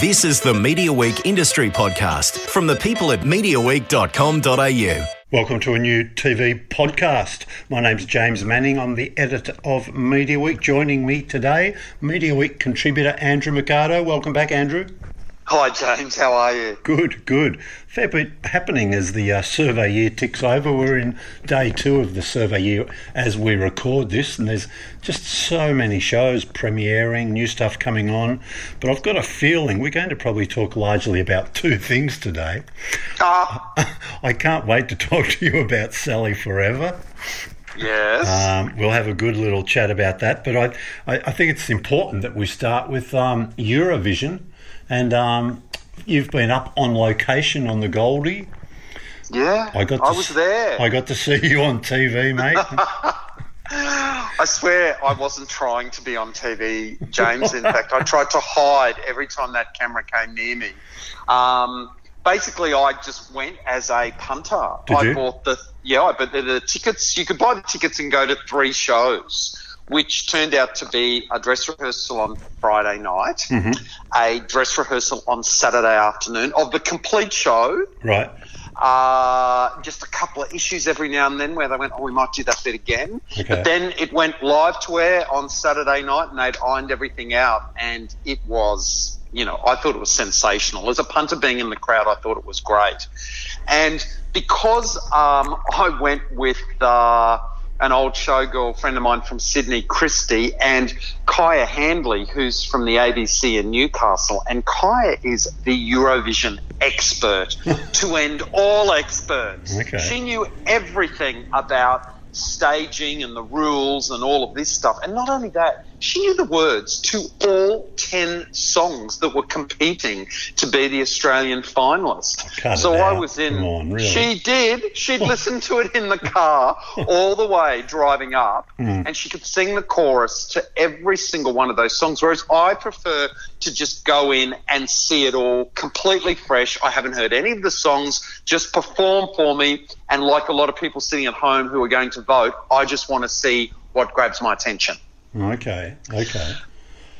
This is the Media Week Industry Podcast from the people at MediaWeek.com.au. Welcome to a new TV podcast. My name's James Manning. I'm the editor of Media Week. Joining me today, Media Week contributor Andrew Mercado. Welcome back, Andrew. Hi, James. How are you? Good, good. Fair bit happening as the uh, survey year ticks over. We're in day two of the survey year as we record this, and there's just so many shows premiering, new stuff coming on. But I've got a feeling we're going to probably talk largely about two things today. Uh, I can't wait to talk to you about Sally Forever. yes. Um, we'll have a good little chat about that. But I, I, I think it's important that we start with um, Eurovision. And um, you've been up on location on the Goldie. yeah. I got. I was s- there. I got to see you on TV, mate. I swear I wasn't trying to be on TV, James. In fact, I tried to hide every time that camera came near me. Um, basically, I just went as a punter. Did I you? bought the yeah, I but the, the tickets. You could buy the tickets and go to three shows. Which turned out to be a dress rehearsal on Friday night, Mm-hmm. a dress rehearsal on Saturday afternoon of the complete show, right. uh, just a couple of issues every now and then where they went, oh, we might do that bit again. Okay. But then it went live to air on Saturday night and they'd ironed everything out and it was, you know, I thought it was sensational. As a punter being in the crowd, I thought it was great. And because um, I went with uh, an old showgirl friend of mine from Sydney, Christy, and Kaya Handley, who's from the ABC in Newcastle. And Kaya is the Eurovision expert to end all experts. Okay. She knew everything about staging and the rules and all of this stuff. And not only that, she knew the words to all 10 songs that were competing to be the Australian finalist. Cut so I was in. Come on, really? She did. She'd listen to it in the car all the way driving up, Hmm. and she could sing the chorus to every single one of those songs. Whereas I prefer to just go in and see it all completely fresh. I haven't heard any of the songs, just perform for me. And like a lot of people sitting at home who are going to vote, I just want to see what grabs my attention. Okay. Okay.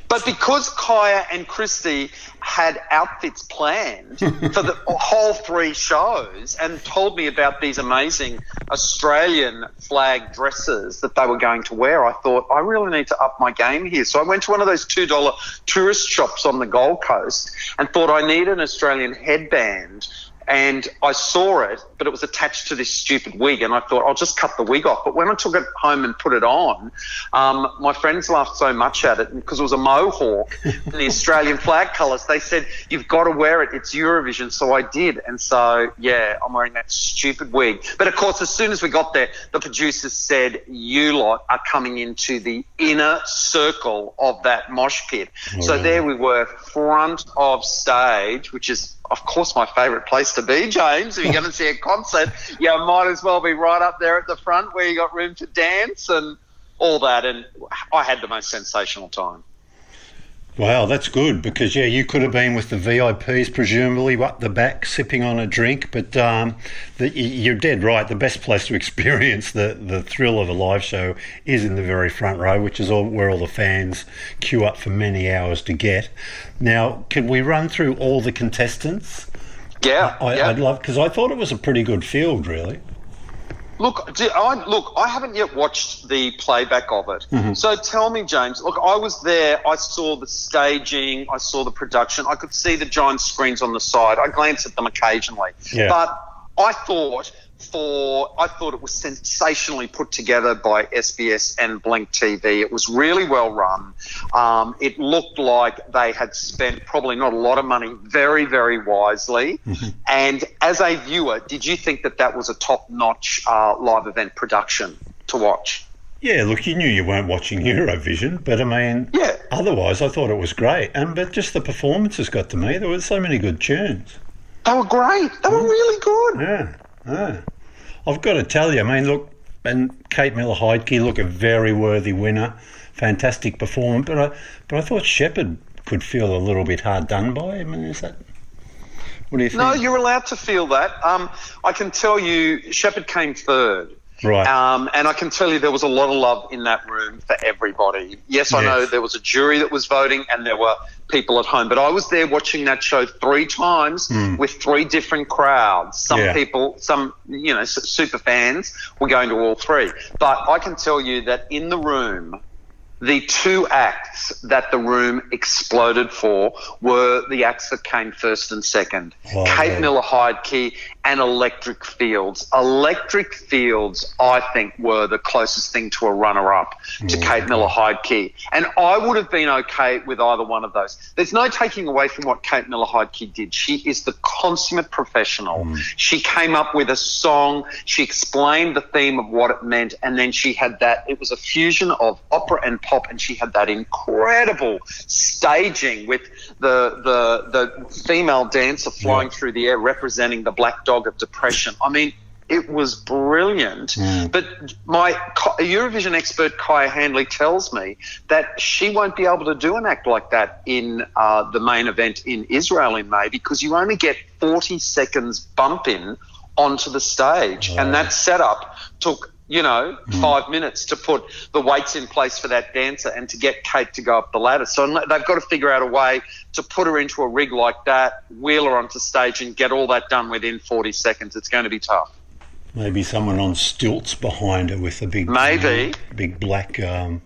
But because Kaya and Christy had outfits planned for the whole three shows and told me about these amazing Australian flag dresses that they were going to wear, I thought, I really need to up my game here. So I went to one of those $2 tourist shops on the Gold Coast and thought I need an Australian headband. And I saw it, but it was attached to this stupid wig, and I thought I'll just cut the wig off. But when I took it home and put it on, um, my friends laughed so much at it because it was a mohawk in the Australian flag colours. They said you've got to wear it; it's Eurovision. So I did, and so yeah, I'm wearing that stupid wig. But of course, as soon as we got there, the producers said you lot are coming into the inner circle of that mosh pit. so there we were, front of stage, which is of course, my favourite place to be, James. If you're going to see a concert, you might as well be right up there at the front where you got room to dance and all that. And I had the most sensational time. Wow, that's good because yeah, you could have been with the VIPs, presumably up the back, sipping on a drink. But um, the, you're dead right. The best place to experience the, the thrill of a live show is in the very front row, which is all, where all the fans queue up for many hours to get. Now, can we run through all the contestants? Yeah, I, yeah. I'd love because I thought it was a pretty good field, really. Look, I, look, I haven't yet watched the playback of it. Mm-hmm. So tell me, James. Look, I was there. I saw the staging. I saw the production. I could see the giant screens on the side. I glanced at them occasionally. Yeah. But I thought for I thought it was sensationally put together by SBS and Blink TV. It was really well run. Um, it looked like they had spent probably not a lot of money, very very wisely. And as a viewer, did you think that that was a top notch uh, live event production to watch? Yeah, look, you knew you weren't watching Eurovision, but I mean, Yeah. Otherwise, I thought it was great, and but just the performances got to me. There were so many good tunes. They were great. They were really good. Yeah, yeah. I've got to tell you, I mean, look, and Kate Miller Heidke, look, a very worthy winner, fantastic performance. But I, but I thought Sheppard could feel a little bit hard done by. I mean, is that? What do you think? No, you're allowed to feel that. Um, I can tell you, Sheppard came third. Right. Um, and I can tell you there was a lot of love in that room for everybody. Yes, I know there was a jury that was voting and there were people at home, but I was there watching that show three times with three different crowds. Some. Yeah. people, some, you know, super fans were going to all three. But I can tell you that in the room, the two acts that the room exploded for were the acts that came first and second. Wow. Kate Miller Heidke and Electric Fields. Electric Fields, I think, were the closest thing to a runner up to mm. Kate Miller Heidke. And I would have been okay with either one of those. There's no taking away from what Kate Miller Heidke did. She is the consummate professional. Mm. She came up with a song, she explained the theme of what it meant, and then she had that. It was a fusion of opera and pop, and she had that incredible staging with the the the female dancer flying Yeah. through the air representing the black dog of depression. I mean, it was brilliant. But my Eurovision expert Kaya Handley tells me that she won't be able to do an act like that in uh, the main event in Israel in May because you only get 40 seconds bump in onto the stage, and that setup took. You know, five minutes to put the weights in place for that dancer and to get Kate to go up the ladder. So they've got to figure out a way to put her into a rig like that, wheel her onto stage, and get all that done within 40 seconds. It's going to be tough. Maybe someone on stilts behind her with a big, Maybe. big black, um,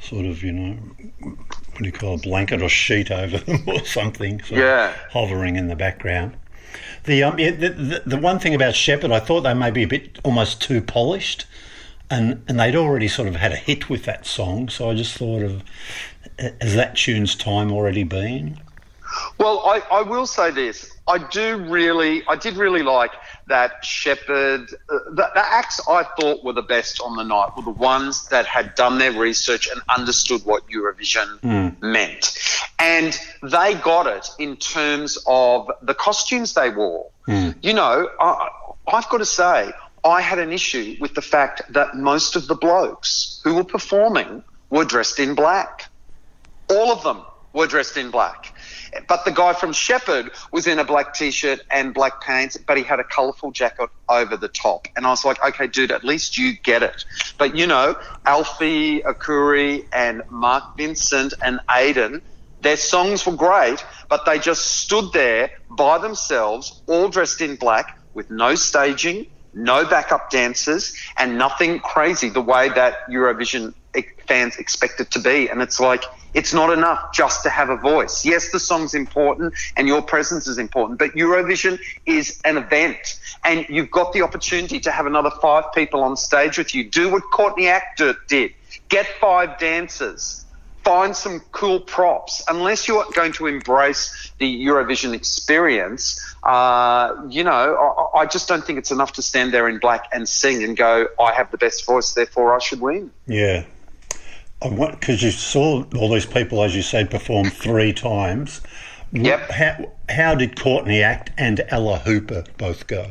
sort of, you know, what do you call a blanket or sheet over them or something. Yeah. hovering in the background. The um, yeah, the, the the one thing about Sheppard, I thought they may be a bit almost too polished, and and they'd already sort of had a hit with that song. So I just thought of, has that tune's time already been? Well, I, I will say this. I do really, I did really like that Sheppard. Uh, the, the acts I thought were the best on the night were the ones that had done their research and understood what Eurovision meant. And they got it in terms of the costumes they wore. You know, I, I've got to say, I had an issue with the fact that most of the blokes who were performing were dressed in black. All of them were dressed in black. But the guy from Sheppard was in a black t-shirt and black pants, but he had a colourful jacket over the top. And I was like, okay, dude, at least you get it. But you know, Alfie Arcuri and Mark Vincent and Aydan, their songs were great, but they just stood there by themselves, all dressed in black, with no staging, no backup dancers, and nothing crazy the way that Eurovision fans expect it to be. And it's like, it's not enough just to have a voice. Yes, the song's important and your presence is important, but Eurovision is an event and you've got the opportunity to have another five people on stage with you. Do what Courtney Act did. Get five dancers. Find some cool props. Unless you're going to embrace the Eurovision experience, uh, you know, I, I just don't think it's enough to stand there in black and sing and go, I have the best voice, therefore I should win. Yeah. Because you saw all these people, as you said, perform three times. Yep. How, how did Courtney Act and Ella Hooper both go?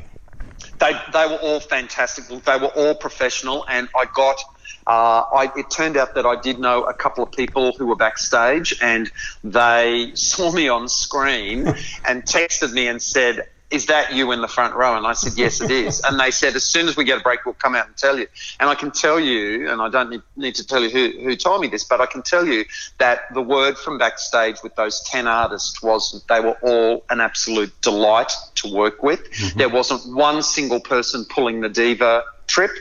They, they were all fantastic. They were all professional, and I got. Uh, I, it turned out that I did know a couple of people who were backstage, and they saw me on screen and texted me and said, "Is that you in the front row?" And I said, "Yes, it is." And they said, "As soon as we get a break, we'll come out and tell you." And I can tell you, and I don't need, need to tell you who, who told me this, but I can tell you that the word from backstage with those ten artists was that they were all an absolute delight to work with. There wasn't one single person pulling the diva trip.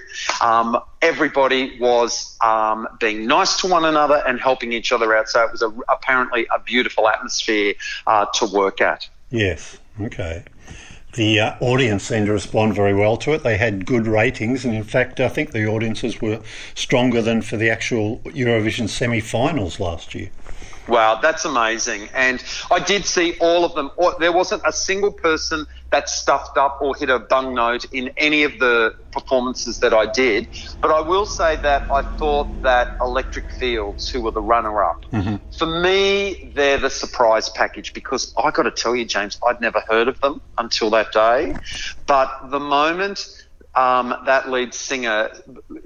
Um, everybody was um, being nice to one another and helping each other out. So it was a, apparently a beautiful atmosphere uh, to work at. Yes. Okay. The uh, audience seemed to respond very well to it. They had good ratings, and in fact, I think the audiences were stronger than for the actual Eurovision semi-finals last year. Wow, that's amazing. And I did see all of them. There wasn't a single person that stuffed up or hit a bung note in any of the performances that I did. But I will say that I thought that Electric Fields, who were the runner up, mm-hmm. for me, they're the surprise package because I got to tell you, James, I'd never heard of them until that day. But the moment um, that lead singer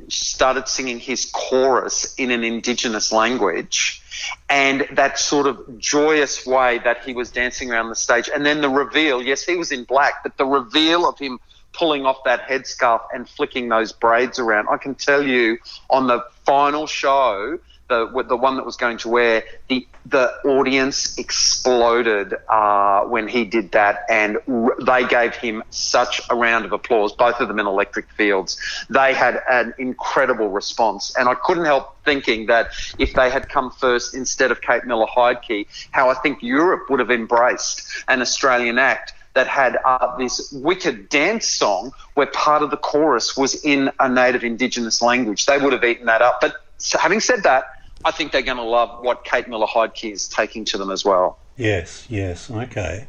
started singing his chorus in an indigenous language and that sort of joyous way that he was dancing around the stage. And then the reveal, yes, he was in black, but the reveal of him pulling off that headscarf and flicking those braids around. I can tell you on the final show, the the one that was going to wear the the audience exploded uh, when he did that, and r- they gave him such a round of applause. Both of them in Electric Fields, they had an incredible response, and I couldn't help thinking that if they had come first instead of Kate Miller Heidke, how I think Europe would have embraced an Australian act that had uh, this wicked dance song where part of the chorus was in a native indigenous language. They would have eaten that up. But having said that, I think they're going to love what Kate Miller Heidke is taking to them as well. Yes, yes, okay.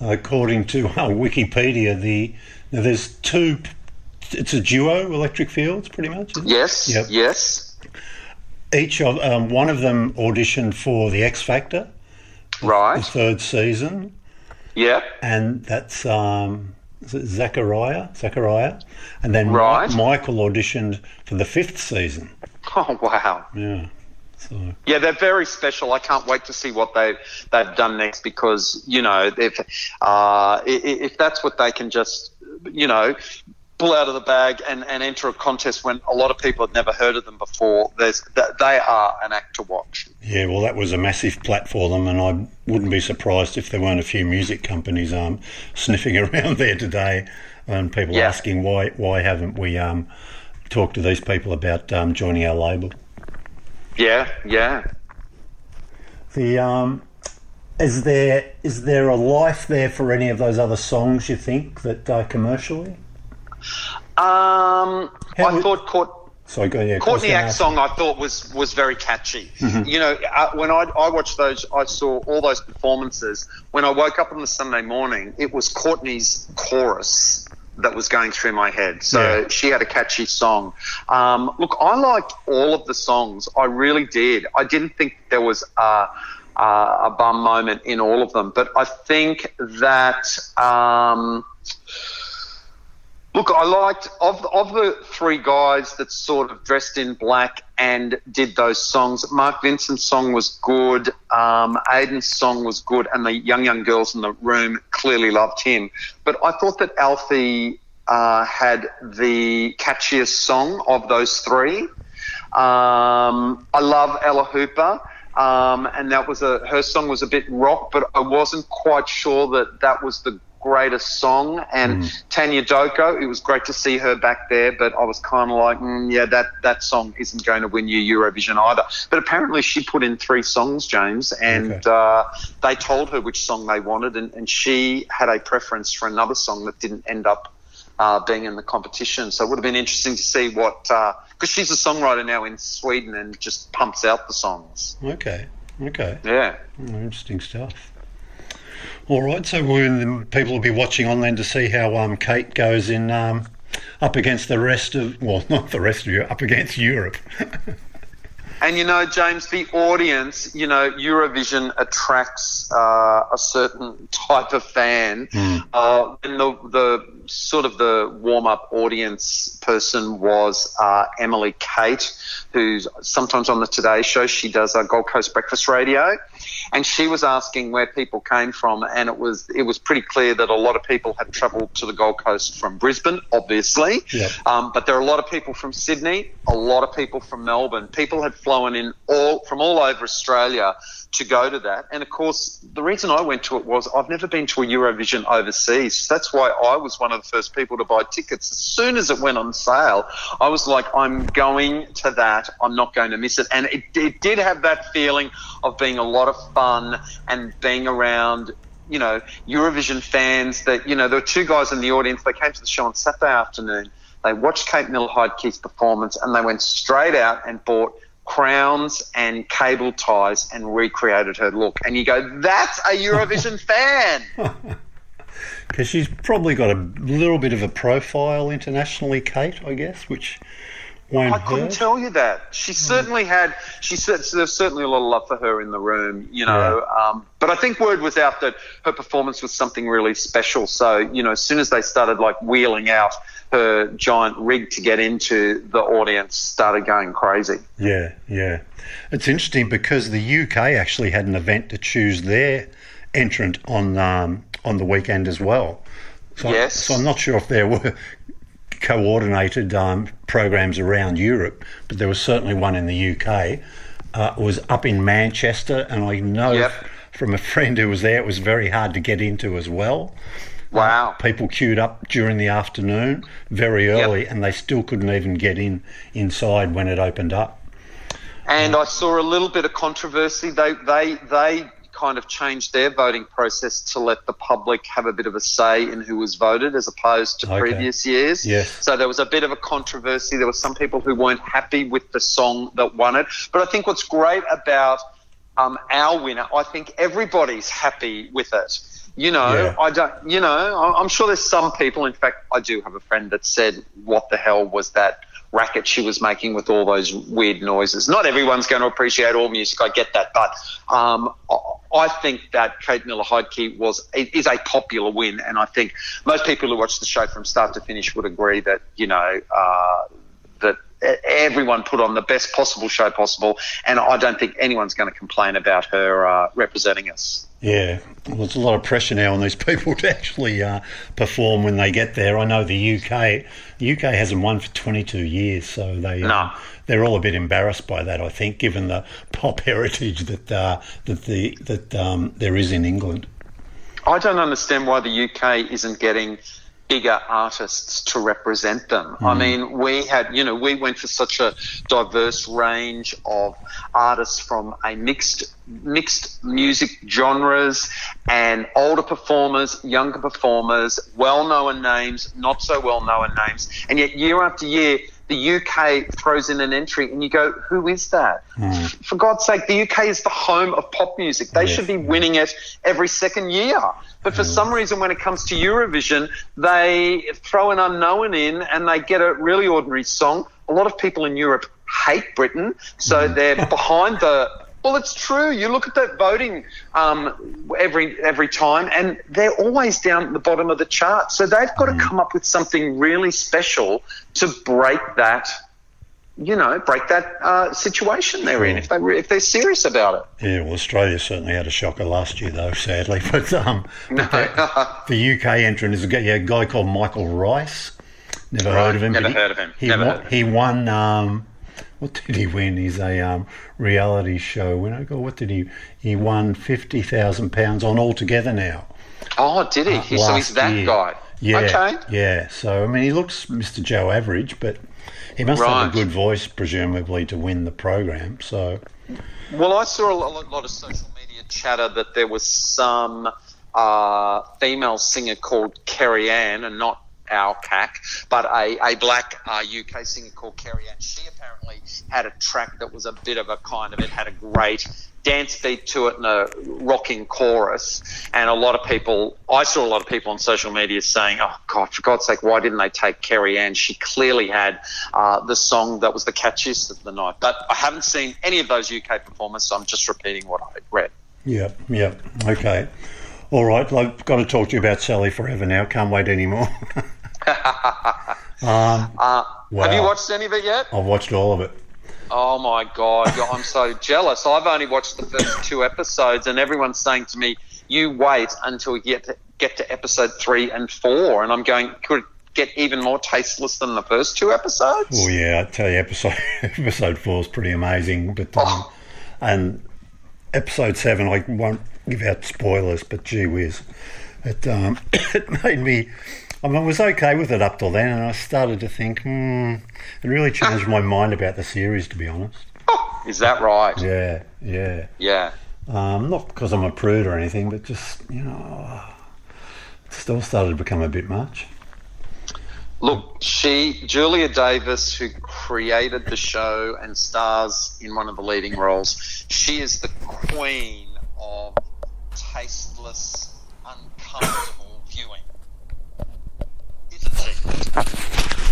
According to uh, Wikipedia, the now there's two. It's a duo, Electric Fields, pretty much. Yes. Yep. Yes. Each of um, one of them auditioned for the X Factor, right? The third season. Yeah. And that's um, Zachariah, Zachariah, and then right. Michael auditioned for the fifth season. Oh wow! Yeah. So. Yeah, they're very special. I can't wait to see what they they've done next because you know if uh, if that's what they can just you know pull out of the bag and, and enter a contest when a lot of people had never heard of them before. There's they are an act to watch. Yeah, well, that was a massive plat for them, and I wouldn't be surprised if there weren't a few music companies um, sniffing around there today, and people yeah. asking why why haven't we um, talked to these people about um, joining our label. Yeah, yeah. The um, is there is there a life there for any of those other songs you think that uh, commercially? Um, I thought Court. Sorry, go yeah. Courtney Act's song I thought was was very catchy. Mm-hmm. You know, uh, when I I watched those, I saw all those performances. When I woke up on the Sunday morning, it was Courtney's chorus that was going through my head. So yeah. she had a catchy song. Um, look, I liked all of the songs. I really did. I didn't think there was a, a, a bum moment in all of them, but I think that. Um, Look, I liked of of the three guys that sort of dressed in black and did those songs. Mark Vincent's song was good. Um, Aydan's song was good, and the young young girls in the room clearly loved him. But I thought that Alfie uh, had the catchiest song of those three. Um, I love Ella Hooper. Um, and that was a her song was a bit rock, but I wasn't quite sure that that was the greatest song. And mm. Tania Doko, it was great to see her back there, but I was kind of like, mm, yeah, that, that song isn't going to win you Eurovision either. But apparently she put in three songs, James, and okay. uh, they told her which song they wanted, and, and she had a preference for another song that didn't end up. Uh, being in the competition, so it would have been interesting to see what because uh, she's a songwriter now in Sweden and just pumps out the songs. Okay, okay, yeah, oh, interesting stuff. All right, so people will be watching on then to see how um, Kate goes in um, up against the rest of, well, not the rest of Europe, up against Europe. and you know, James, the audience, you know, Eurovision attracts uh, a certain type of fan. Mm. Uh, and the, the sort of the warm up audience person was uh, Emily Jade, who's sometimes on the Today Show. She does a Gold Coast Breakfast Radio and she was asking where people came from, and it was it was pretty clear that a lot of people had travelled to the Gold Coast from Brisbane, obviously, yep. um, but there are a lot of people from Sydney, a lot of people from Melbourne. People had flown in all from all over Australia to go to that. And of course, the reason I went to it was I've never been to a Eurovision overseas. That's why I was one of the first people to buy tickets. As soon as it went on sale, I was like, I'm going to that. I'm not going to miss it. And it, it did have that feeling of being a lot of fun and being around you know, Eurovision fans that, you know, there were two guys in the audience. They came to the show on Saturday afternoon. They watched Kate Miller Heidke's performance and they went straight out and bought crowns and cable ties and recreated her look. And you go, that's a Eurovision fan. Because she's probably got a little bit of a profile internationally, Kate, I guess, which I couldn't tell you that. She certainly had. She said there's certainly a lot of love for her in the room, you know. Yeah. Um, but I think word was out that her performance was something really special. So you know, as soon as they started like wheeling out her giant rig to get into, the audience started going crazy. Yeah, yeah. It's interesting because the UK actually had an event to choose their entrant on um, on the weekend as well. So, Yes. so I'm not sure if there were coordinated um, programs around Europe, but there was certainly one in the UK. Uh, was up in Manchester, and I know Yep. from a friend who was there, it was very hard to get into as well. Wow. People queued up during the afternoon very early, and they still couldn't even get in inside when it opened up. And I saw a little bit of controversy. They they they kind of changed their voting process to let the public have a bit of a say in who was voted as opposed to Okay. previous years. Yes. So there was a bit of a controversy. There were some people who weren't happy with the song that won it. But I think what's great about um, our winner, I think everybody's happy with it. You know, Yeah. I don't. You know, I- I'm sure there's some people. In fact, I do have a friend that said, "What the hell was that racket she was making with all those weird noises?" Not everyone's going to appreciate all music. I get that, but um, I- think that Kate Miller Heidke was is a popular win, and I think most people who watch the show from start to finish would agree that you know uh, everyone put on the best possible show possible, and I don't think anyone's going to complain about her uh, representing us. Yeah, well, there's a lot of pressure now on these people to actually uh, perform when they get there. I know the UK, the UK hasn't won for 22 years, so they uh, No. they're all a bit embarrassed by that. I think, given the pop heritage that uh, that the that um, there is in England. I don't understand why the UK isn't getting bigger artists to represent them. I mm-hmm. mean, we had, you know, we went for such a diverse range of artists from a mixed mixed music genres and older performers, younger performers, well-known names, not so well-known names, and yet year after year the UK throws in an entry and you go, who is that? Hmm. For God's sake, the UK is the home of pop music. They Yes, should be winning it every second year. But for hmm. some reason, when it comes to Eurovision, they throw an unknown in and they get a really ordinary song. A lot of people in Europe hate Britain, so hmm. they're behind the. Well, it's true. You look at that voting um, every every time, and they're always down at the bottom of the chart. So they've got to come up with something really special to break that, you know, break that uh, situation they're in. If they if they're serious about it. Yeah, well, Australia certainly had a shocker last year, though, sadly. But um, the UK entrant is a guy, yeah, a guy called Michael Rice. Never heard of him. never but he- heard of him. He Never won, heard of him. He won. Um, what did he win? He's a um, reality show winner. God, what did he? He won fifty thousand pounds on altogether now. Oh, did he? He- so he's that year. guy. Yeah, Okay. yeah. So I mean, he looks Mr. Joe Average, but he must have a good voice, presumably, to win the program. So Well, I saw a lo- lot of social media chatter that there was some uh, female singer called Kerry Ann, and not our cack, but a, a black uh, UK singer called Kerry Ann. She apparently had a track that was a bit of a kind of, it had a great dance beat to it and a rocking chorus. And a lot of people, I saw a lot of people on social media saying, oh, God, for God's sake, why didn't they take Kerry Ann? She clearly had uh, the song that was the catchiest of the night. But I haven't seen any of those UK performers, so I'm just repeating what I read. yeah, yeah. Okay. All right. I've got to talk to you about Sally Forever now. Can't wait anymore. um, Uh, Have you watched any of it yet? I've watched all of it. Oh my god, I'm so jealous. I've only watched the first two episodes, and everyone's saying to me, "You wait until you get to, get to episode three and four. And I'm going, could it get even more tasteless than the first two episodes? Well, yeah, I tell you, episode episode four is pretty amazing. But um, Oh. and episode seven, I won't give out spoilers, but gee whiz, it um, it made me. I, mean, I was okay with it up till then, and I started to think, hmm, it really changed my mind about the series, to be honest. Is that right? Yeah, yeah. Yeah. Um, not because I'm a prude or anything, but just you know, it still started to become a bit much. Look, she, Julia Davis, who created the show and stars in one of the leading roles, she is the queen of tasteless, uncomfortable viewing. Isn't she?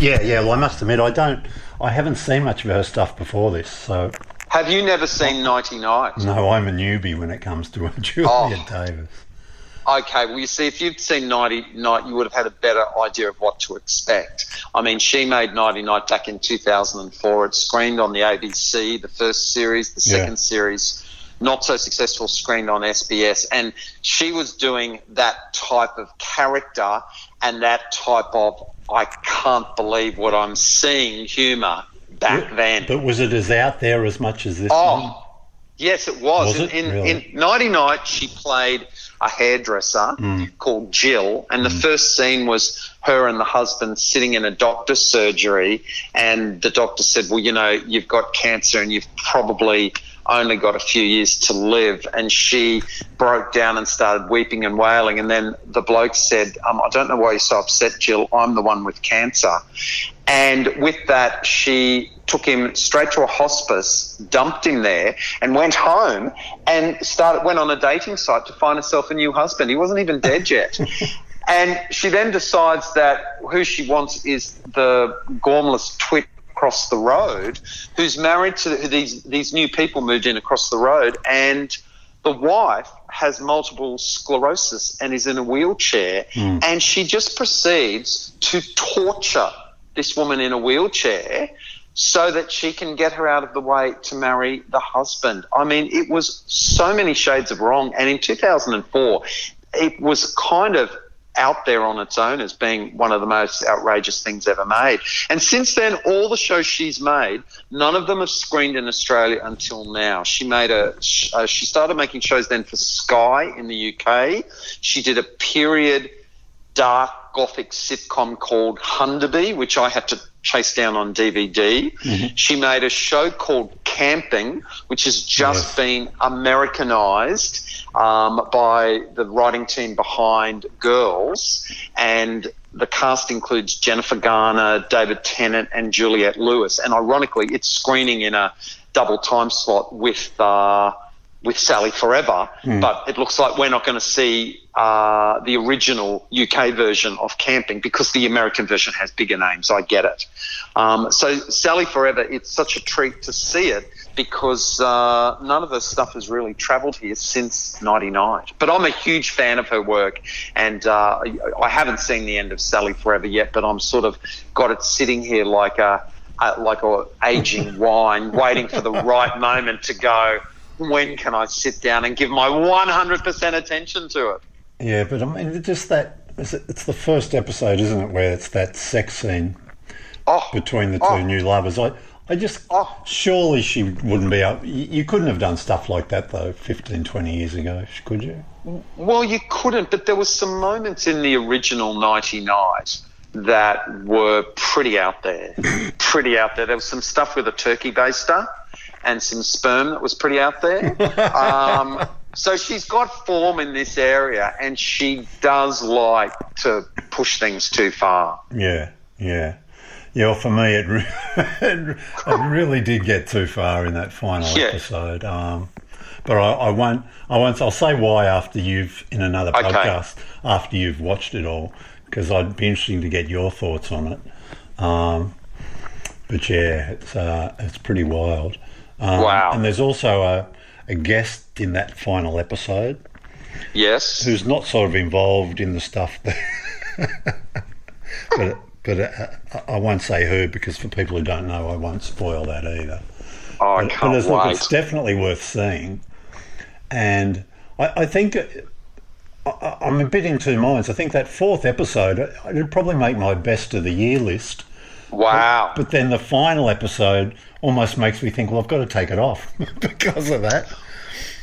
Yeah, yeah. Well, I must admit, I don't, I haven't seen much of her stuff before this, so Have you never seen Nighty Night? no, I'm a newbie when it comes to Julia Oh. Davis. Okay, well, you see, if you'd seen Nighty Night, you would have had a better idea of what to expect. I mean, she made Nighty Night back in 2004. It screened on the ABC, the first series, the Yeah. second series not so successful, screened on SBS, and she was doing that type of character and that type of I can't believe what I'm seeing humour back then. But was it as out there as much as this Oh, one? yes, it was. Was in, it? in, Really? in Nighty Night, she played a hairdresser Hmm. called Jill, and the first scene was her and the husband sitting in a doctor's surgery, and the doctor said, "Well, you know, you've got cancer, and you've probably." Only got a few years to live, and she broke down and started weeping and wailing. And then the bloke said, um, "I don't know why you're so upset, Jill. I'm the one with cancer." And with that, she took him straight to a hospice, dumped him there, and went home and started went on a dating site to find herself a new husband. He wasn't even dead yet. and she then decides that who she wants is the gormless twit across the road, who's married to these these new people moved in across the road, and the wife has multiple sclerosis and is in a wheelchair, hmm. and she just proceeds to torture this woman in a wheelchair so that she can get her out of the way to marry the husband. I mean, it was so many shades of wrong. And in 2004, it was kind of out there on its own as being one of the most outrageous things ever made. And since then, all the shows she's made, none of them have screened in Australia until now. She made a, uh, she started making shows then for Sky in the UK. She did a period dark gothic sitcom called Hunderby, which I had to chase down on DVD. She made a show called Camping, which has just Yes. been Americanized um, by the writing team behind Girls. And the cast includes Jennifer Garner, David Tennant, and Juliette Lewis. And ironically, it's screening in a double time slot with. Uh, with Sally Forever, but it looks like we're not going to see uh, the original UK version of Camping because the American version has bigger names. I get it. Um, so Sally Forever, it's such a treat to see it because uh, none of her stuff has really travelled here since '99. But I'm a huge fan of her work, and uh, I- haven't seen the end of Sally Forever yet. But I'm sort of got it sitting here like a uh, like a aging wine, waiting for the right moment to go. When can I sit down and give my 100% attention to it? Yeah, but I mean, just that. It's it's the first episode, isn't it, where it's that sex scene Oh, between the two Oh. new lovers. I, I just. Oh. Surely she wouldn't be up. You, couldn't have done stuff like that, though, 15, 20 years ago, could you? well, you couldn't, but there was some moments in the original Nighty Night that were pretty out there. pretty out there. There was some stuff with a turkey baster and some sperm that was pretty out there. Um, so she's got form in this area, and she does like to push things too far. Yeah, yeah. Yeah, well, for me, it, re- it really did get too far in that final Yeah. episode. Um, but I, I won't. I won't. I'll say why after you've in another Okay. podcast after you've watched it all, because I'd be interesting to get your thoughts on it. Um, but yeah, it's uh, it's pretty wild. Um, Wow. And there's also a, a guest in that final episode Yes. who's not sort of involved in the stuff that. but but uh, I- I won't say who because for people who don't know, I won't spoil that either. Oh, I But, can't but it's, look, it's definitely worth seeing, and I, I think I, I- I'm a bit in two minds. I think that fourth episode it would probably make my best of the year list, Wow. but then the final episode almost makes me think, well, I've got to take it off because of that.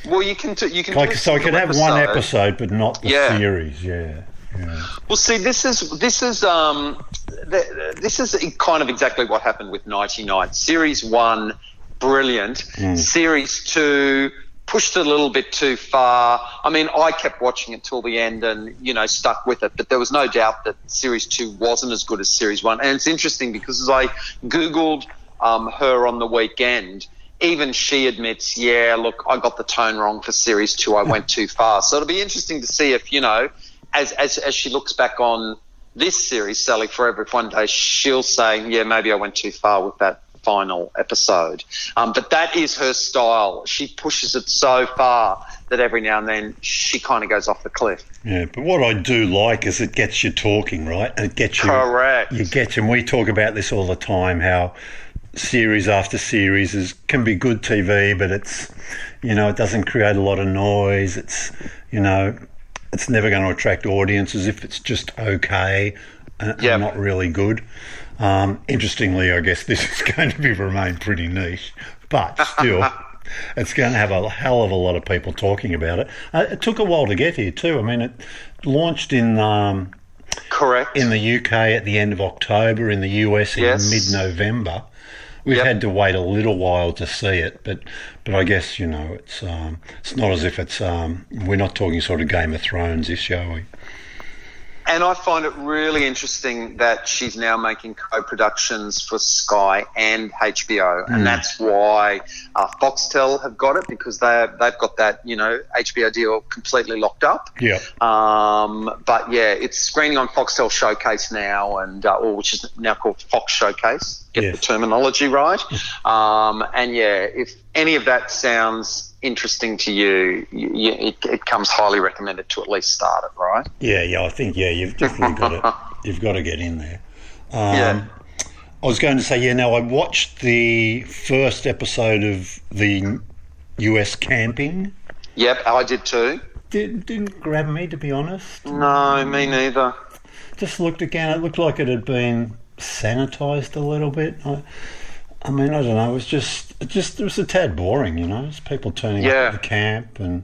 well, you can t- you can Like, so I could have one episode, but not the Yeah. series. Yeah, yeah. Well, see, this is this is um, th- this is kind of exactly what happened with Nighty Night. Series one, brilliant. Series two pushed it a little bit too far. I mean, I kept watching it till the end and you know stuck with it, but there was no doubt that series two wasn't as good as series one. And it's interesting because as I googled um, her on the weekend. Even she admits, yeah, look, I got the tone wrong for series two. I went too far. So it'll be interesting to see if, you know, as, as, as she looks back on this series, Sally Forever, if one day she'll say, yeah, maybe I went too far with that final episode. Um, but that is her style. She pushes it so far that every now and then she kind of goes off the cliff. Yeah, but what I do like is it gets you talking, right? And it gets you. Correct. You get you. And we talk about this all the time. How series after series is can be good TV, but it's you know it doesn't create a lot of noise. It's you know it's never going to attract audiences if it's just okay and, Yep. and not really good. Um, interestingly, I guess this is going to be remain pretty niche, but still. It's going to have a hell of a lot of people talking about it. Uh, it took a while to get here too. I mean, it launched in um, Correct. in the UK at the end of October, in the US in Yes. mid-November. We've Yep. had to wait a little while to see it, but but I guess you know it's um, it's not as if it's um, we're not talking sort of Game of Thrones, ish, are we? And I find it really interesting that she's now making co-productions for Sky and HBO, and that's why uh, Foxtel have got it because they they've got that you know HBO deal completely locked up. Yeah. Um, but yeah, it's screening on Foxtel Showcase now, and uh, or which is now called Fox Showcase. Get the terminology right. Um, and yeah, if any of that sounds interesting to you, you, you it, it comes highly recommended to at least start it. Right? Yeah, yeah. I think yeah, you've definitely got to you've got to get in there. Um, Yeah. I was going to say yeah. Now I watched the first episode of the US camping. Yep, I did too. Did, didn't grab me to be honest. No, me neither. just looked again. It looked like it had been sanitized a little bit. I, I mean, I don't know. It was just, it just, it was a tad boring, you know. It's people turning Yeah. up at the camp, and.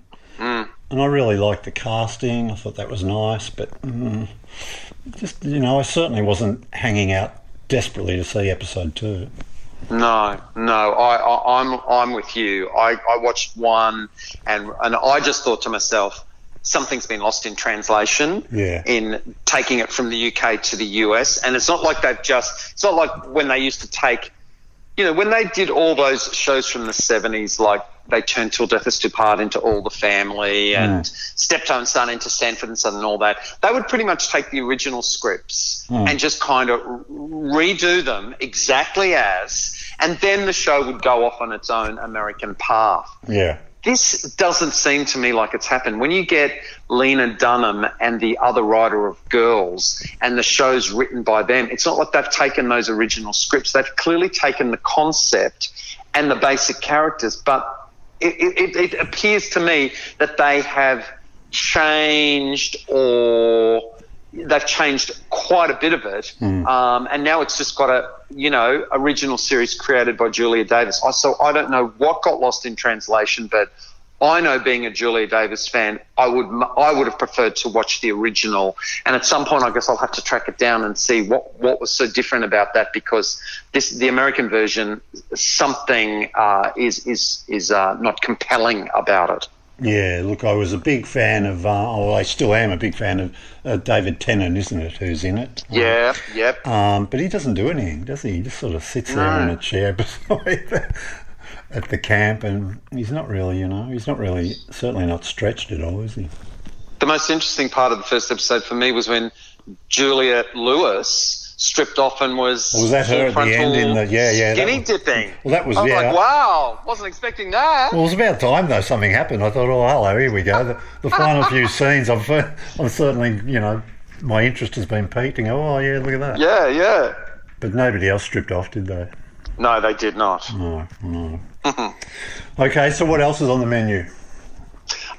And I really liked the casting. I thought that was nice, but mm, just you know, I certainly wasn't hanging out desperately to see episode two. No, no, I, I, I'm I'm with you. I, I watched one, and and I just thought to myself, something's been lost in translation. Yeah. In taking it from the UK to the US, and it's not like they've just. It's not like when they used to take, you know, when they did all those shows from the '70s, like they turned Till Death Us Do Part into All the Family and Steptoe Son into Sanford and Son and all that. They would pretty much take the original scripts hmm. and just kind of redo them exactly as, and then the show would go off on its own American path. Yeah, this doesn't seem to me like it's happened. When you get Lena Dunham and the other writer of Girls, and the show's written by them, it's not like they've taken those original scripts. They've clearly taken the concept and the basic characters, but it, it, it appears to me that they have changed or they've changed quite a bit of it, um, and now it's just got a you know original series created by Julia Davis. I so I don't know what got lost in translation, but I know being a Julia Davis fan, I would I would have preferred to watch the original, and at some point I guess I'll have to track it down and see what what was so different about that because this the American version something uh, is is is uh, not compelling about it. Yeah. Look, I was a big fan of. Uh, oh, I still am a big fan of uh, David Tennant, isn't it? Who's in it? Yeah, yep. Um, but he doesn't do anything, does he? He just sort of sits there in a chair beside the, at the camp, and he's not really, you know, he's not really, certainly not stretched at all, is he? the most interesting part of the first episode for me was when Juliette Lewis stripped off and was Was that her at the end in the- yeah, yeah, that skinny was- dipping. Well, that was- I was yeah. like, wow, wasn't expecting that. Well, it was about time though something happened. I thought, oh, hello, here we go. The, the final few scenes, I've, I'm certainly, you know, my interest has been piqued. And go, oh yeah, look at that. yeah, yeah. But nobody else stripped off, did they? No, they did not. No, no. okay, so what else is on the menu?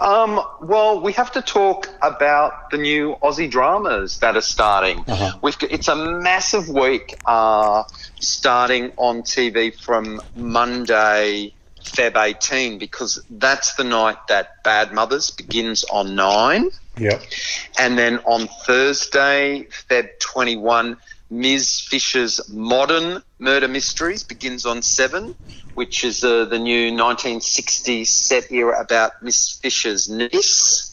Um, well, we have to talk about the new Aussie dramas that are starting. Uh-huh. We've it's a massive week uh, starting on TV from Monday, Feb 18, because that's the night that Bad Mothers begins on 9. Yep. And then on Thursday, Feb 21, Ms. Fisher's Modern Murder Mysteries begins on 7, which is uh, the new 1960s set era about Miss Fisher's niece.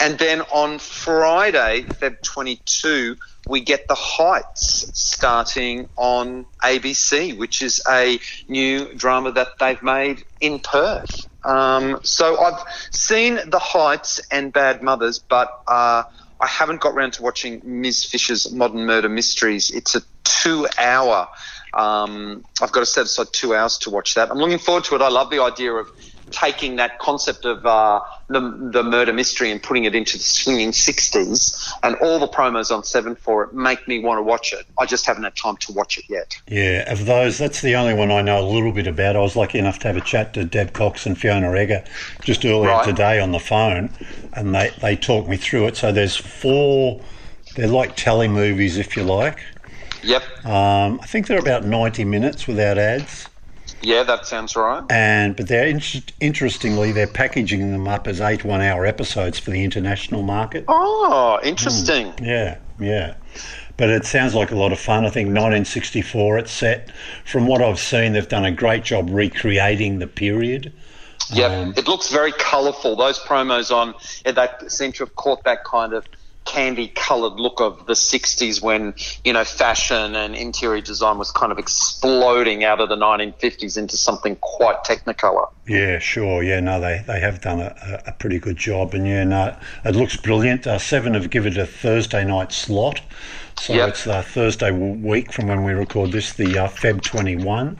And then on Friday, Feb 22, we get The Heights starting on ABC, which is a new drama that they've made in Perth. Um, so I've seen The Heights and Bad Mothers, but uh, I haven't got round to watching Ms. Fisher's Modern Murder Mysteries. It's a two hour. Um, I've got to set aside two hours to watch that. I'm looking forward to it. I love the idea of taking that concept of uh, the, the murder mystery and putting it into the swinging 60s, and all the promos on 7 for it make me want to watch it. I just haven't had time to watch it yet. Yeah, of those, that's the only one I know a little bit about. I was lucky enough to have a chat to Deb Cox and Fiona Eagger just earlier Right. today on the phone, and they, they talked me through it. So there's four, they're like telly movies, if you like. Yep. Um, I think they're about 90 minutes without ads. Yeah, that sounds right. and but they're in- interestingly they're packaging them up as eight one-hour episodes for the international market. Oh, interesting. Yeah, yeah. But it sounds like a lot of fun. I think 1964 it's set. From what I've seen, they've done a great job recreating the period. Yeah, Um, it looks very colourful. Those promos on yeah, they seem to have caught that kind of candy coloured look of the 60s when you know fashion and interior design was kind of exploding out of the 1950s into something quite technicolor. Yeah, sure. Yeah, no, they, they have done a, a pretty good job, and yeah, no, it looks brilliant. Uh, Seven have given it a Thursday night slot, so Yep. it's the Thursday week from when we record this, the uh, Feb twenty one.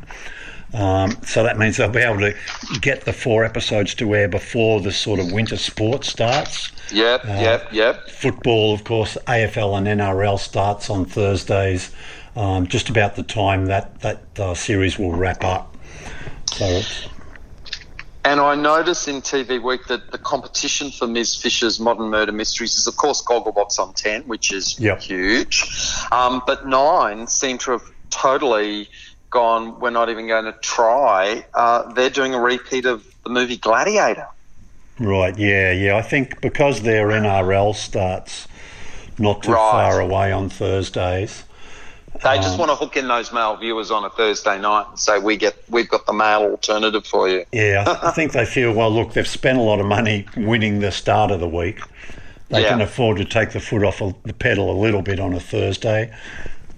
Um, so that means they'll be able to get the four episodes to air before the sort of winter sport starts. Yep, Uh, yep, yep. Football, of course, AFL and NRL starts on Thursdays, um, just about the time that that uh, series will wrap up. So And I notice in TV Week that the competition for Ms. Fisher's Modern Murder Mysteries is, of course, Gogglebox on 10, which is Yep. huge. Um, but nine seem to have totally gone, we're not even going to try. Uh, they're doing a repeat of the movie Gladiator. Right, yeah, yeah. I think because their NRL starts not too Right. far away on Thursdays. They just Um, want to hook in those male viewers on a Thursday night and say, we get, we've got the male alternative for you. Yeah, I I think they feel, well, look, they've spent a lot of money winning the start of the week. They Yeah. can afford to take the foot off the pedal a little bit on a Thursday.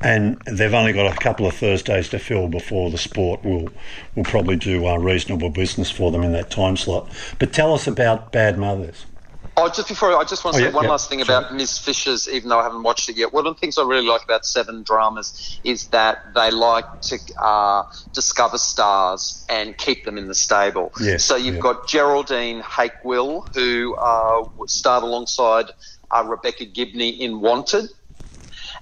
And they've only got a couple of Thursdays to fill before the sport will will probably do uh, reasonable business for them in that time slot. But tell us about Bad Mothers. Oh, just before I just want to Oh, say yeah, one yeah, last thing about Ms. Fisher's, even though I haven't watched it yet. One of the things I really like about Seven dramas is that they like to uh, discover stars and keep them in the stable. Yes, so you've yeah. got Geraldine Hakewill, who uh, starred alongside uh, Rebecca Gibney in Wanted.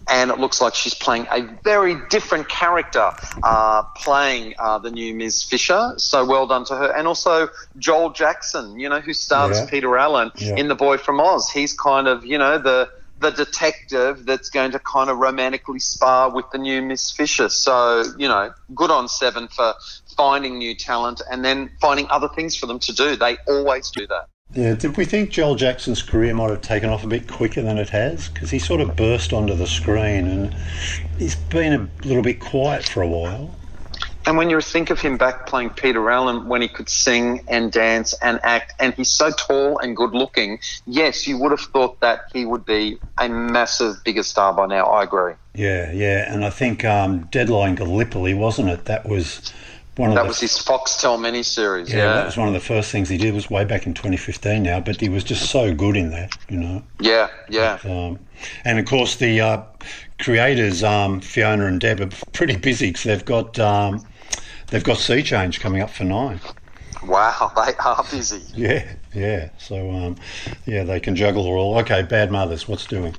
And it looks like she's playing a very different character, uh, playing uh, the new Ms. Fisher. So well done to her. And also Joel Jackson, you know, who stars Yeah. Peter Allen Yeah. in The Boy from Oz. He's kind of, you know, the the detective that's going to kind of romantically spar with the new Miss Fisher. So, you know, good on Seven for finding new talent and then finding other things for them to do. They always do that. Yeah, did we think Joel Jackson's career might have taken off a bit quicker than it has? Because he sort of burst onto the screen and he's been a little bit quiet for a while. And when you think of him back playing Peter Allen when he could sing and dance and act, and he's so tall and good looking, yes, you would have thought that he would be a massive, bigger star by now. I agree. Yeah, yeah, and I think um, Deadline Gallipoli, wasn't it? That was one That the was his Foxtel miniseries. yeah, Yeah, that was one of the first things he did. Was way back in 2015 now, but he was just so good in that, you know. yeah, yeah. Um, and of course, the uh, creators, um, Fiona and Deb, are pretty busy because they've got um, they've got Sea Change coming up for nine. Wow, they are busy. Yeah, yeah. So um, yeah, they can juggle it all. Okay, Bad Mothers, what's doing?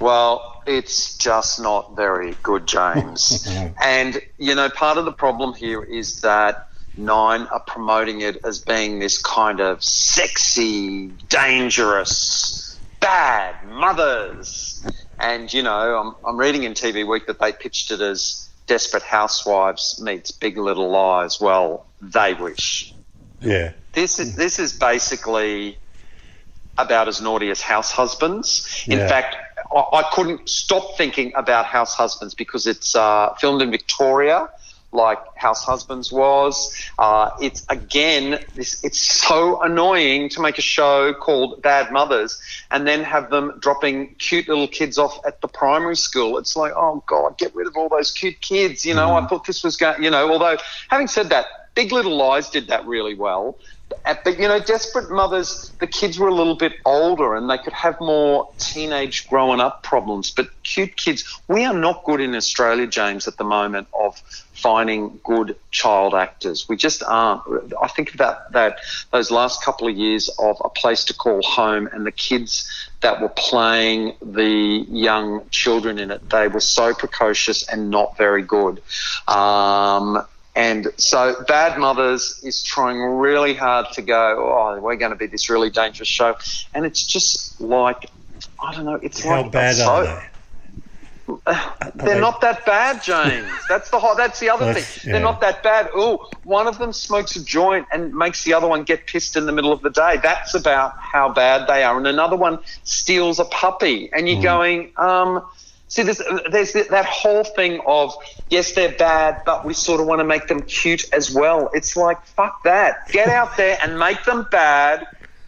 Well, it's just not very good, James. and, you know, part of the problem here is that Nine are promoting it as being this kind of sexy, dangerous, bad mothers. And, you know, I'm, I'm reading in TV Week that they pitched it as Desperate Housewives meets Big Little Lies. Well, they wish. Yeah, This is this is basically about as naughty as House Husbands. In Yeah. fact, I couldn't stop thinking about House Husbands because it's uh, filmed in Victoria, like House Husbands was. Uh, it's again, this it's so annoying to make a show called Bad Mothers and then have them dropping cute little kids off at the primary school. It's like, oh god, get rid of all those cute kids. You know, I thought this was going. You know, although having said that. Big Little Lies did that really well. But you know, desperate mothers, the kids were a little bit older and they could have more teenage growing up problems. But cute kids, we are not good in Australia, James, at the moment of finding good child actors. We just aren't. I think about that those last couple of years of a place to call home and the kids that were playing the young children in it. They were so precocious and not very good. Um, and so Bad Mothers is trying really hard to go, oh, we're going to be this really dangerous show. And it's just like, I don't know, it's How like bad so, are they? They're they- not that bad, James. That's the hot, that's the other That's- thing. yeah. They're not that bad. Oh, one of them smokes a joint and makes the other one get pissed in the middle of the day. That's about how bad they are. And another one steals a puppy, and you're going, um, see, there's there's that whole thing of yes, they're bad, but we sort of want to make them cute as well. It's like fuck that. Get out there and make them bad.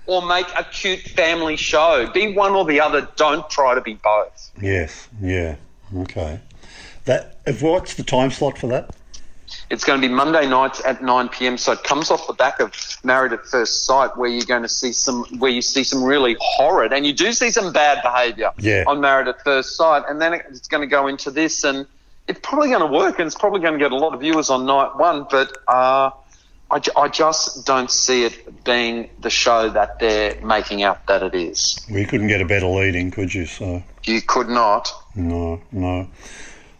Or make a cute family show. Be one or the other. Don't try to be both. Yes, yeah, okay. That if what's the time slot for that? It's going to be Monday nights at 9 p.m. So it comes off the back of Married at First Sight, where you're going to see some, where you see some really horrid, and you do see some bad behaviour Yeah. on Married at First Sight, and then it's going to go into this, and it's probably going to work, and it's probably going to get a lot of viewers on night one, but uh, I, I just don't see it being the show that they're making out that it is. We couldn't get a better leading, could you? So You could not. no, no.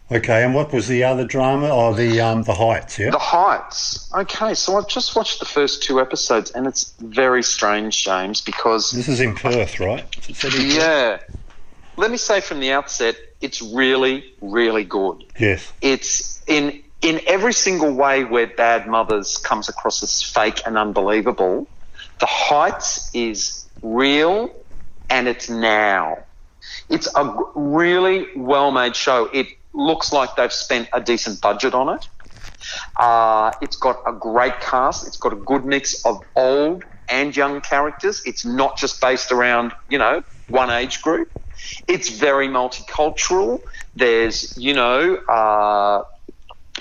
Okay, and what was the other drama? Oh, the um, the Heights, yeah. The Heights. Okay, so I've just watched the first two episodes, and it's very strange, James, because This is in Perth, right? Is it set in Perth? Yeah. Let me say from the outset, it's really, really good. Yes. It's in in every single way where Bad Mothers comes across as fake and unbelievable. The Heights is real, and it's now. It's a really well made show. It looks like they've spent a decent budget on it. Uh, it's got a great cast. It's got a good mix of old and young characters. It's not just based around, you know, one age group. It's very multicultural. There's, you know, uh,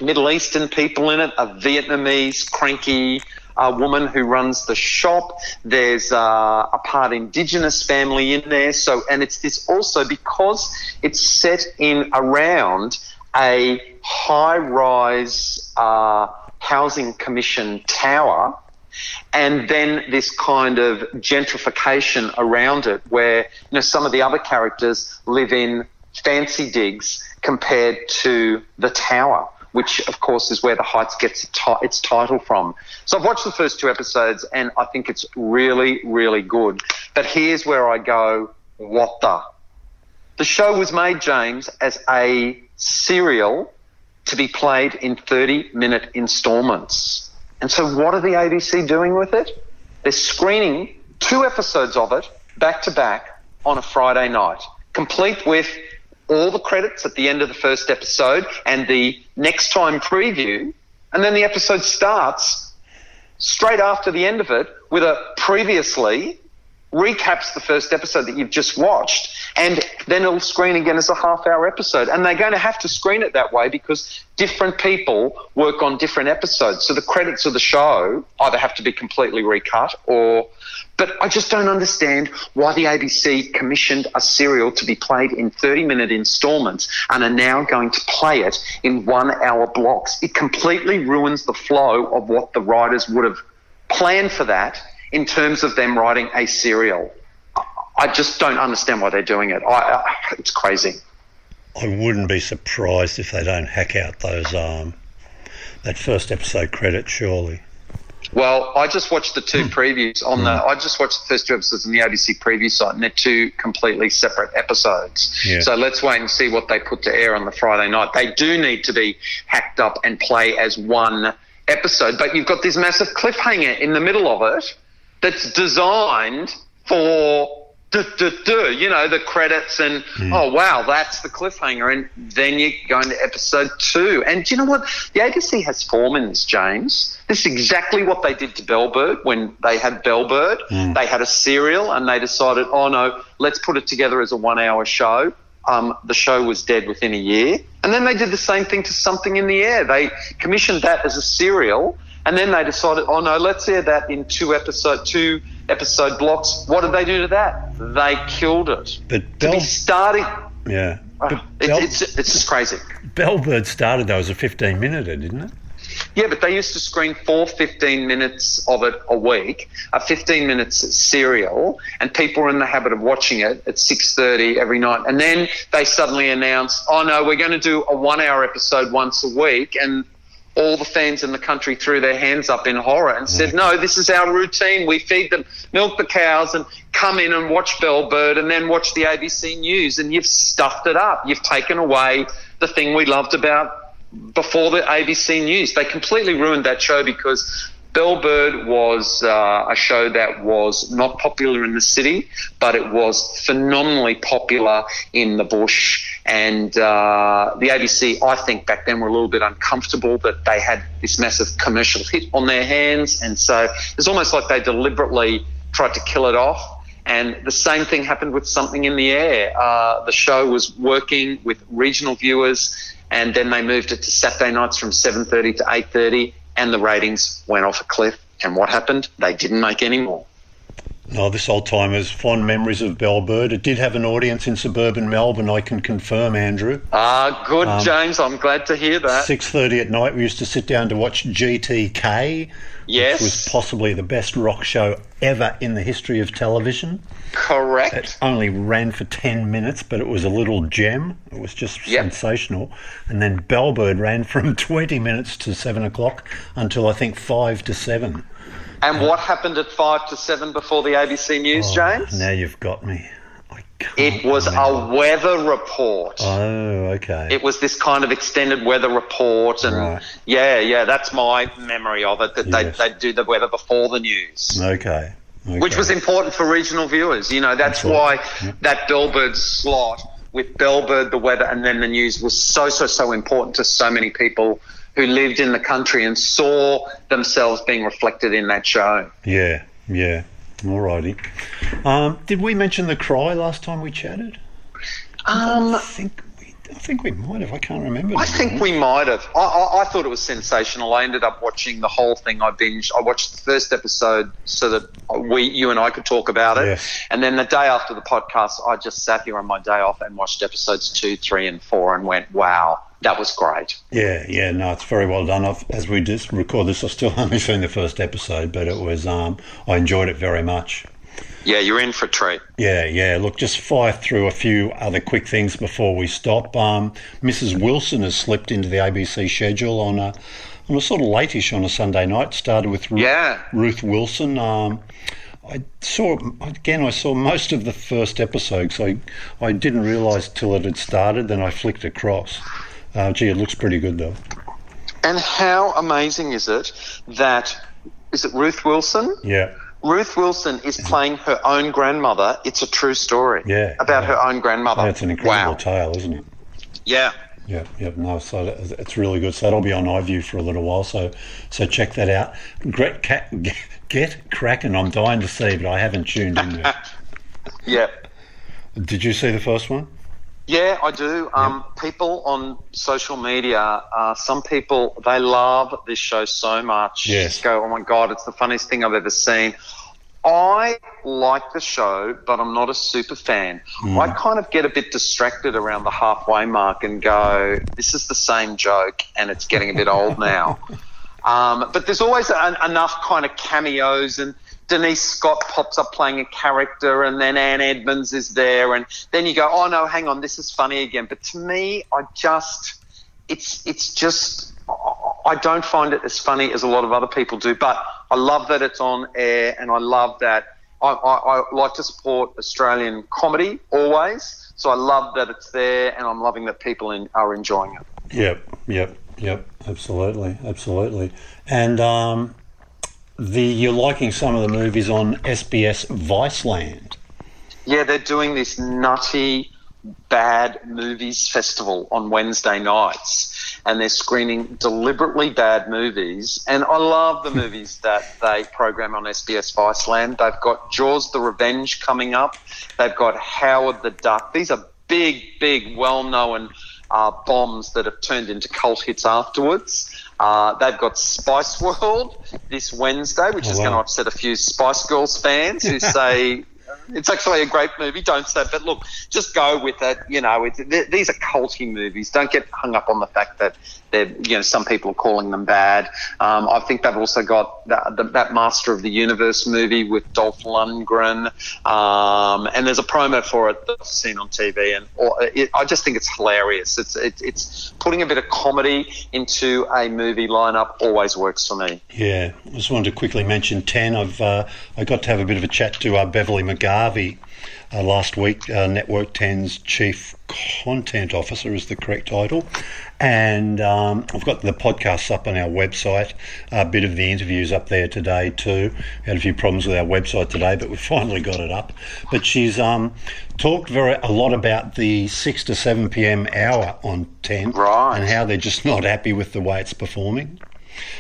Middle Eastern people in it, a Vietnamese cranky uh, woman who runs the shop. There's uh, a part Indigenous family in there. So, and it's this also because it's set in around a high-rise uh, housing commission tower and then this kind of gentrification around it where you know some of the other characters live in fancy digs compared to the tower which of course is where the heights gets its title from. So i've watched the first two episodes and i think it's really really good. But here's where i go what the? The show was made james as a serial to be played in 30 minute installments. And so, what are the ABC doing with it? They're screening two episodes of it back to back on a Friday night, complete with all the credits at the end of the first episode and the next time preview. And then the episode starts straight after the end of it with a previously recaps the first episode that you've just watched and then it'll screen again as a half hour episode and they're going to have to screen it that way because different people work on different episodes so the credits of the show either have to be completely recut or but I just don't understand why the ABC commissioned a serial to be played in 30 minute installments and are now going to play it in one hour blocks. It completely ruins the flow of what the writers would have planned for that in terms of them writing a serial. I- just don't understand why they're doing it. I, I, it's crazy. I wouldn't be surprised if they don't hack out those um, that first episode credit. Surely. Well, I just watched the two previews on the. I just watched the first two episodes on the ABC preview site, and they're two completely separate episodes. Yeah. So let's wait and see what they put to air on the Friday night. They do need to be hacked up and play as one episode, but you've got this massive cliffhanger in the middle of it that's designed for. Duh, duh, duh, You know the credits and oh wow that's the cliffhanger and then you go into episode two and do you know what the ABC has this James this is exactly what they did to Bellbird when they had Bellbird. They had a serial and they decided, oh no, let's put it together as a one hour show. Um, the show was dead within a year. And then they did the same thing to Something in the Air. They commissioned that as a serial And then they decided, oh no, let's air that in two episode two episode blocks. What did they do to that? They killed it. But To be starting, yeah, ah, it, Bell, it's it's just crazy. Bellbird started though as a 15 minute, didn't it? Yeah, but they used to screen four 15 minutes of it a week, a 15 minutes serial, and people were in the habit of watching it at 6.30 every night. And then they suddenly announced, oh no, we're going to do a one hour episode once a week. And all the fans in the country threw their hands up in horror and said, no, this is our routine. We feed them, milk the cows and come in and watch Bellbird and then watch the ABC News. And you've stuffed it up. You've taken away the thing we loved about before the ABC News. They completely ruined that show because Bellbird was uh, a show that was not popular in the city, but it was phenomenally popular in the bush. And uh, the ABC, I think, back then were a little bit uncomfortable that they had this massive commercial hit on their hands. And so it's almost like they deliberately tried to kill it off. And the same thing happened with Something in the Air. Uh, the show was working with regional viewers, and then they moved it to Saturday nights from 7.30 to 8.30, and the ratings went off a cliff. And what happened? They didn't make any more. Oh, this old timer's fond memories of Bellbird. It did have an audience in suburban Melbourne, I can confirm, Andrew. Ah, good, James. I'm glad to hear that. 6.30 at night, we used to sit down to watch GTK, Yes. which was possibly the best rock show ever in the history of television. Correct. It only ran for 10 minutes, but it was a little gem. It was just Yep. sensational. And then Bellbird ran from 20 minutes to 7 o'clock until I think 5 to 7. And what happened at 5 to 7 before the ABC News, Oh, James? Now you've got me. It was remember. a weather report. Oh, okay. It was this kind of extended weather report, and Right. yeah, yeah, that's my memory of it. That Yes. they they do the weather before the news, okay. okay. which was important for regional viewers. You know, that's, That's why that Bellbird slot with Bellbird, the weather, and then the news was so so so important to so many people who lived in the country and saw themselves being reflected in that show. Yeah, yeah. Alrighty. Um, did we mention the cry last time we chatted? Um, I think we, I think we might have. I can't remember. I think we might have. I, I, I thought it was sensational. I ended up watching the whole thing. I binged. I watched the first episode so that we, you and I, could talk about it. Yes. And then the day after the podcast, I just sat here on my day off and watched episodes two, three, and four, and went, "Wow, that was great." Yeah, yeah. No, it's very well done. I've, as we just record this, I've still only seen the first episode, but it was. Um, I enjoyed it very much. Yeah, you're in for a treat. Yeah, yeah. Look, just fire through a few other quick things before we stop. Um, Mrs. Wilson has slipped into the ABC schedule on a on a sort of lateish on a Sunday night. Started with Ru- Yeah. Ruth Wilson. Um, I saw again. I saw most of the first episode, so I, I didn't realise till it had started. Then I flicked across. Uh, gee, it looks pretty good though. And how amazing is it that is it Ruth Wilson? Yeah, Ruth Wilson is playing her own grandmother. It's a true story. Yeah, About yeah. her own grandmother. that's an incredible Wow. tale, isn't it? Yeah. Yeah, yeah, no, so that- it's really good. So that'll be on iView for a little while. So, so check that out. Great, cat, Get Krack!n! I'm dying to see, but I haven't tuned in yet. Yeah. Did you see the first one? Yeah, I do. Um, people on social media, uh, some people they love this show so much. Yes. Go, oh my god, it's the funniest thing I've ever seen. I like the show, but I'm not a super fan. I kind of get a bit distracted around the halfway mark and go, this is the same joke, and it's getting a bit old now. Um, but there's always an, enough kind of cameos, and Denise Scott pops up playing a character, and then Anne Edmonds is there, and then you go, oh no, hang on, this is funny again. But to me, I just, it's it's just, I don't find it as funny as a lot of other people do. But I love that it's on air, and I love that I, I, I like to support Australian comedy always. So I love that it's there, and I'm loving that people in, are enjoying it. Yep, yep, yep. Absolutely, absolutely. And um, the you're liking some of the movies on SBS Viceland. Yeah, they're doing this nutty bad movies festival on Wednesday nights, and they're screening deliberately bad movies. And I love the movies that they program on SBS Viceland. They've got Jaws: The Revenge coming up. They've got Howard the Duck. These are big, big, well-known uh, bombs that have turned into cult hits afterwards. Uh, they've got Spice World this Wednesday, which Oh, is wow. going to upset a few Spice Girls fans who say it's actually a great movie. Don't say, but look, just go with it. You know, these are culty movies. Don't get hung up on the fact that they're, you know, some people are calling them bad. Um, I think they've also got that, that Master of the Universe movie with Dolph Lundgren, um, and there's a promo for it that I've seen on TV, and or, it, I just think it's hilarious. It's it, it's putting a bit of comedy into a movie lineup always works for me. Yeah, I just wanted to quickly mention 10. I've uh, I got to have a bit of a chat to uh, Beverley McGarvey uh, last week. Uh, Network 10's Chief Content Officer is the correct title. And um, I've got the podcasts up on our website, a bit of the interviews up there today too. We had a few problems with our website today, but we finally got it up. But she's um, talked very a lot about the 6 to 7 p.m. hour on 10 Right. and how they're just not happy with the way it's performing.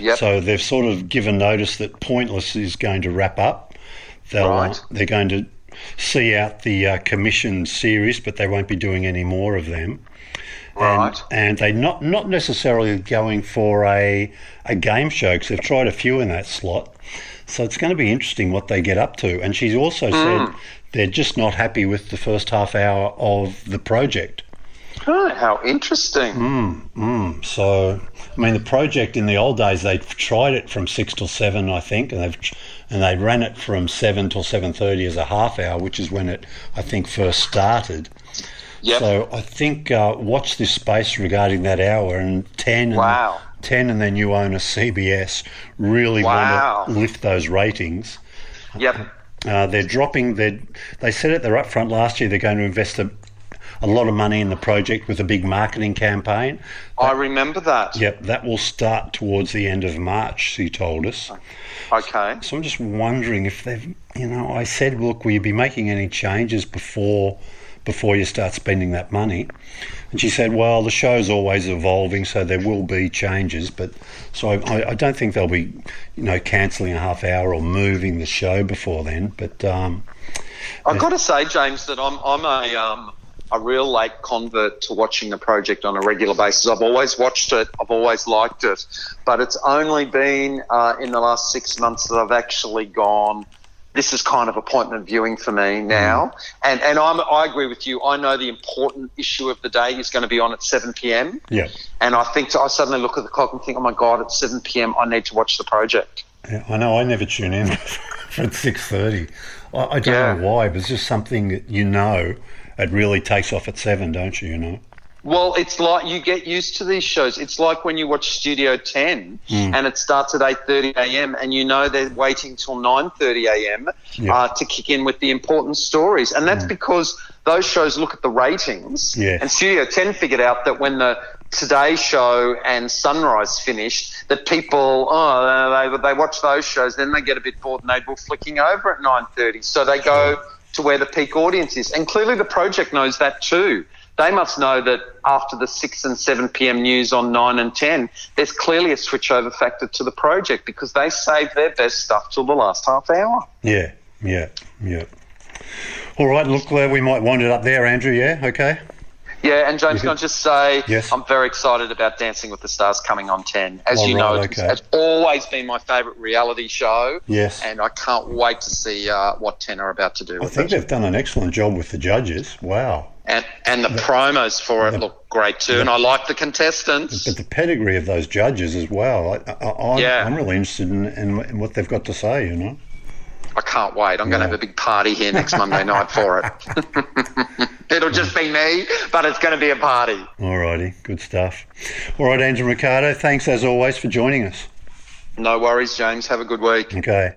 Yep. So they've sort of given notice that Pointless is going to wrap up. They'll, Right. They're going to see out the uh, commission series, but they won't be doing any more of them. Right. And, and they're not, not necessarily going for a, a game show because they've tried a few in that slot. So it's going to be interesting what they get up to. And she's also said they're just not happy with the first half hour of the project. Oh, how interesting. Mm, so, I mean, the project in the old days they tried it from six till seven, I think, and they've and they ran it from seven till seven thirty as a half hour, which is when it I think first started. Yep. So I think uh, watch this space regarding that hour and ten. And, Wow. Ten and their new owner CBS really Wow. want to lift those ratings. Yep. Uh, they're dropping. They they said at their upfront last year they're going to invest a, a lot of money in the project with a big marketing campaign. I remember that. Yep, that will start towards the end of March, she told us. Okay. So I'm just wondering if they've, you know, I said, look, will you be making any changes before before you start spending that money? And she said, well, the show's always evolving, so there will be changes. But so I, I don't think they'll be, you know, cancelling a half hour or moving the show before then. But um, I've got to say, James, that I'm I'm a um, a real late convert to watching the project on a regular basis. I've always watched it. I've always liked it, but it's only been uh, in the last six months that I've actually gone. This is kind of a appointment viewing for me now, and and I'm, I agree with you. I know the important issue of the day is going to be on at 7 p.m. yeah, And I think I suddenly look at the clock and think, oh my god, it's 7 p.m. I need to watch the project. Yeah, I know. I never tune in for six thirty. I, I don't Yeah. know why, but it's just something that you know. It really takes off at seven, don't you? You know. Well, it's like you get used to these shows. It's like when you watch Studio 10 Hmm. and it starts at 8:30 a.m. and you know they're waiting till 9:30 a.m. Yeah. Uh, to kick in with the important stories, and that's because those shows look at the ratings. Yes. And Studio 10 figured out that when the Today Show and Sunrise finished, that people oh they they watch those shows, then they get a bit bored and they will flicking over at 9:30. So they go to where the peak audience is, and clearly the project knows that too. They must know that after the 6 and 7 p.m. news on 9 and 10, there's clearly a switchover factor to the project because they save their best stuff till the last half hour. Yeah, yeah, yeah. All right. Look, uh, we might wind it up there, Andrew. Yeah. Okay. Yeah, and James, can I just say, Yes. I'm very excited about Dancing with the Stars coming on 10. As All you know, right, it's, okay. it's always been my favourite reality show. Yes. And I can't wait to see uh, what 10 are about to do I think it. they've done an excellent job with the judges. Wow. And, and the promos for it look great too. And I like the contestants. But the pedigree of those judges as well. I, I, I'm, Yeah. I'm really interested in, in, in what they've got to say. You know. I can't wait. I'm going to have a big party here next Monday night for it. It'll just be me, but it's going to be a party. All righty. Good stuff. All right, Andrew Mercado. Thanks as always for joining us. No worries, James. Have a good week. Okay.